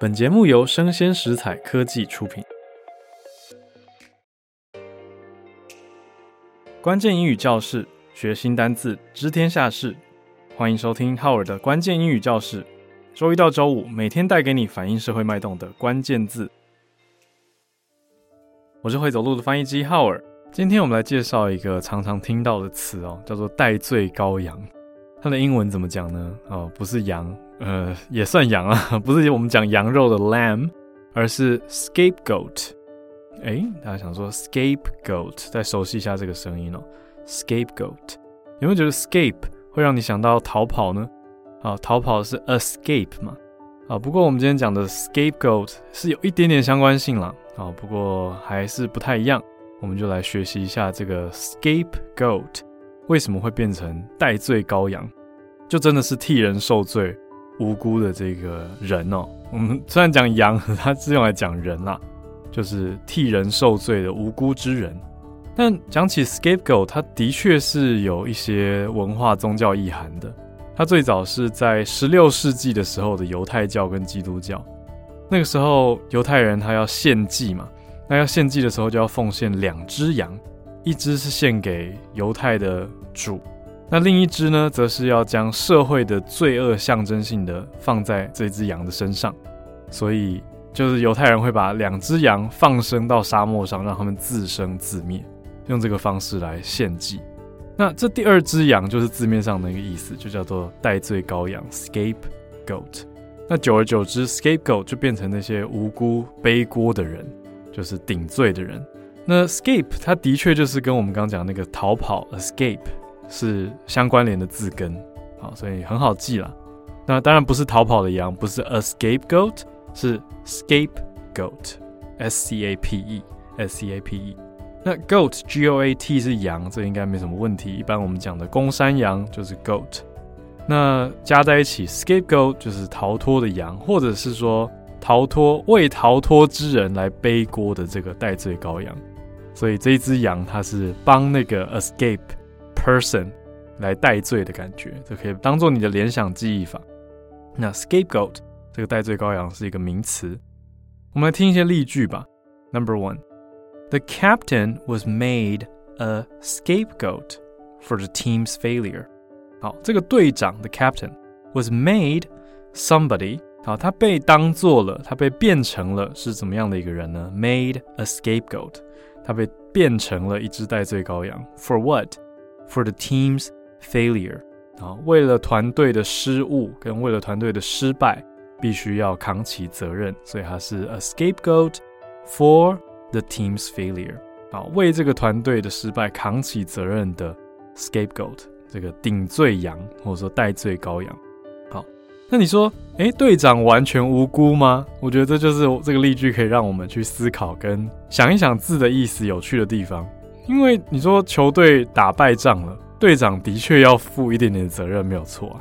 本节目由生鲜食材科技出品。关键英语教室，学新单字，知天下事。欢迎收听浩尔的关键英语教室。周一到周五，每天带给你反映社会脉动的关键字。我是会走路的翻译机浩尔。今天我们来介绍一个常常听到的词哦，叫做代罪羔羊。它的英文怎么讲呢？哦，不是羊，呃，也算羊啊，不是我们讲羊肉的 lamb，而是 scapegoat。诶，大家想说 scapegoat，再熟悉一下这个声音哦，scapegoat。有没有觉得 scape 会让你想到逃跑呢？啊，逃跑是 escape 嘛？啊，不过我们今天讲的 scapegoat 是有一点点相关性啦。啊，不过还是不太一样。我们就来学习一下这个 scapegoat 为什么会变成代罪羔羊，就真的是替人受罪、无辜的这个人哦。我们虽然讲羊，它是用来讲人啦，就是替人受罪的无辜之人。但讲起 scapegoat，它的确是有一些文化宗教意涵的。它最早是在十六世纪的时候的犹太教跟基督教，那个时候犹太人他要献祭嘛。那要献祭的时候，就要奉献两只羊，一只是献给犹太的主，那另一只呢，则是要将社会的罪恶象征性的放在这只羊的身上，所以就是犹太人会把两只羊放生到沙漠上，让他们自生自灭，用这个方式来献祭。那这第二只羊就是字面上的一个意思，就叫做代罪羔羊 （scapegoat）。那久而久之，scapegoat 就变成那些无辜背锅的人。就是顶罪的人。那 escape 它的确就是跟我们刚刚讲那个逃跑 escape 是相关联的字根，好，所以很好记啦。那当然不是逃跑的羊，不是 a scapegoat，是 scapegoat，s c a p e，s c a p e。那 goat g o a t 是羊，这应该没什么问题。一般我们讲的公山羊就是 goat。那加在一起 scapegoat 就是逃脱的羊，或者是说。逃脱为逃脱之人来背锅的这个代罪羔羊，所以这一只羊它是帮那个 escape person 来代罪的感觉，这可以当做你的联想记忆法。那 scapegoat 这个代罪羔羊是一个名词，我们来听一些例句吧。Number one, the captain was made a scapegoat for the team's failure。好，这个队长 the captain was made somebody。好，他被当做了，他被变成了是怎么样的一个人呢？Made a scapegoat， 他被变成了一只代罪羔羊。For what? For the team's failure。啊，为了团队的失误跟为了团队的失败，必须要扛起责任，所以他是 a scapegoat for the team's failure。啊，为这个团队的失败扛起责任的 scapegoat，这个顶罪羊或者说代罪羔羊。那你说，诶，队长完全无辜吗？我觉得这就是这个例句可以让我们去思考跟想一想字的意思有趣的地方。因为你说球队打败仗了，队长的确要负一点点责任，没有错啊。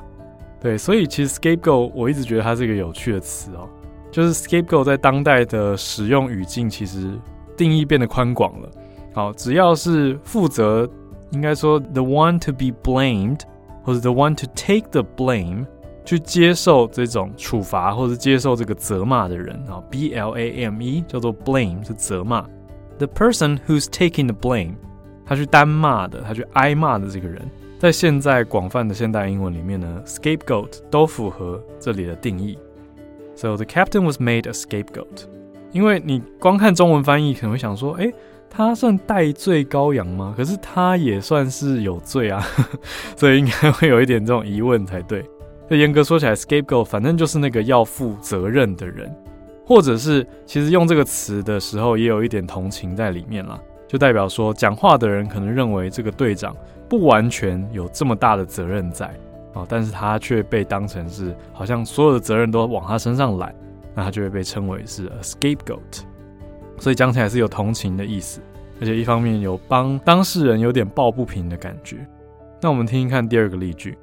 对，所以其实 scapegoat 我一直觉得它是一个有趣的词哦。就是 scapegoat 在当代的使用语境，其实定义变得宽广了。好，只要是负责，应该说 the one to be blamed，或者 the one to take the blame。去接受这种处罚或者接受这个责骂的人啊，B L A M E 叫做 blame 是责骂，the person who's taking the blame，他去担骂的，他去挨骂的这个人，在现在广泛的现代英文里面呢，scapegoat 都符合这里的定义。So the captain was made a scapegoat。因为你光看中文翻译可能会想说，诶，他算代罪羔羊吗？可是他也算是有罪啊，所以应该会有一点这种疑问才对。这严格说起来，scapegoat 反正就是那个要负责任的人，或者是其实用这个词的时候也有一点同情在里面啦，就代表说讲话的人可能认为这个队长不完全有这么大的责任在。啊，但是他却被当成是好像所有的责任都往他身上揽，那他就会被称为是 a scapegoat，所以讲起来是有同情的意思，而且一方面有帮当事人有点抱不平的感觉。那我们听听看第二个例句。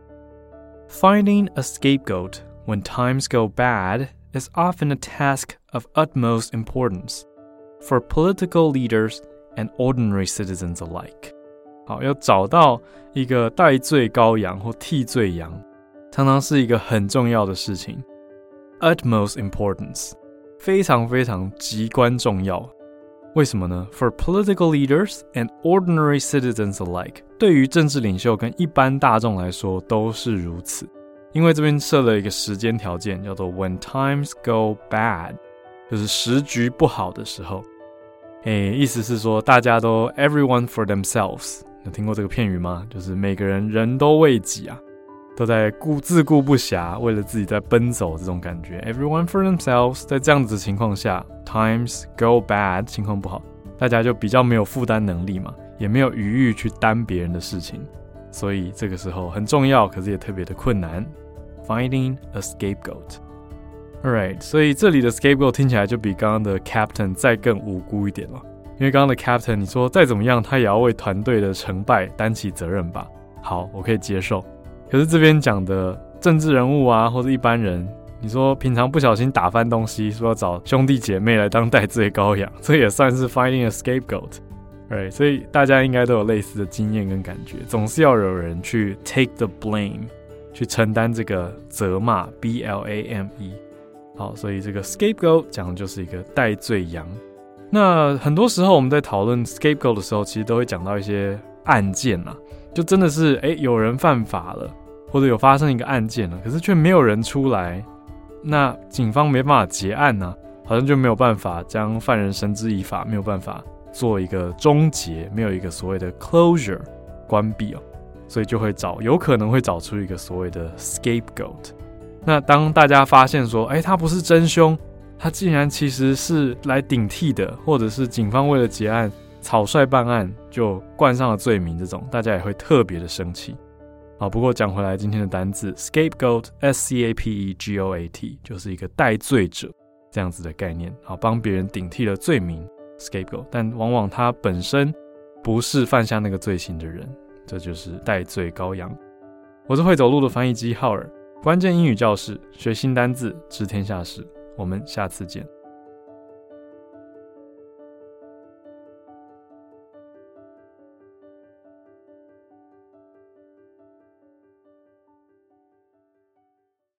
Finding a scapegoat when times go bad is often a task of utmost importance for political leaders and ordinary citizens alike. 好，要找到一个代罪羔羊或替罪羊，常常是一个很重要的事情。Utmost importance 非常非常至关重要。 为什么呢？For political leaders and ordinary citizens alike，对于政治领袖跟一般大众来说都是如此。因为这边设了一个时间条件，叫做 When times go bad，就是时局不好的时候。诶，意思是说大家都 everyone for themselves。有听过这个片语吗？就是每个人人都为己啊。都在顾自顾不暇，为了自己在奔走这种感觉。Everyone for themselves，在这样子的情况下，times go bad，情况不好，大家就比较没有负担能力嘛，也没有余裕去担别人的事情，所以这个时候很重要，可是也特别的困难。Finding a scapegoat，alright，所以这里的 scapegoat 听起来就比刚刚的 captain 再更无辜一点了，因为刚刚的 captain 你说再怎么样，他也要为团队的成败担起责任吧？好，我可以接受。可是这边讲的政治人物啊，或者一般人，你说平常不小心打翻东西，说要找兄弟姐妹来当代罪羔羊，这也算是 finding a scapegoat，right？所以大家应该都有类似的经验跟感觉，总是要有人去 take the blame，去承担这个责骂，b l a m e。好，所以这个 scapegoat 讲的就是一个代罪羊。那很多时候我们在讨论 scapegoat 的时候，其实都会讲到一些案件啊，就真的是诶，有人犯法了。或者有发生一个案件了，可是却没有人出来，那警方没办法结案呢、好像就没有办法将犯人绳之以法，没有办法做一个终结，没有一个所谓的 closure 关闭哦，所以就会找，有可能会找出一个所谓的 scapegoat。那当大家发现说，哎，他不是真凶，他竟然其实是来顶替的，或者是警方为了结案草率办案就冠上了罪名，这种大家也会特别的生气。好，不过讲回来，今天的单字 scapegoat，s c a p e g o a t，就是一个代罪者这样子的概念。好，帮别人顶替了罪名，scapegoat，但往往他本身不是犯下那个罪行的人，这就是代罪羔羊。我是会走路的翻译机浩尔，关键英语教室，学新单字，知天下事。我们下次见。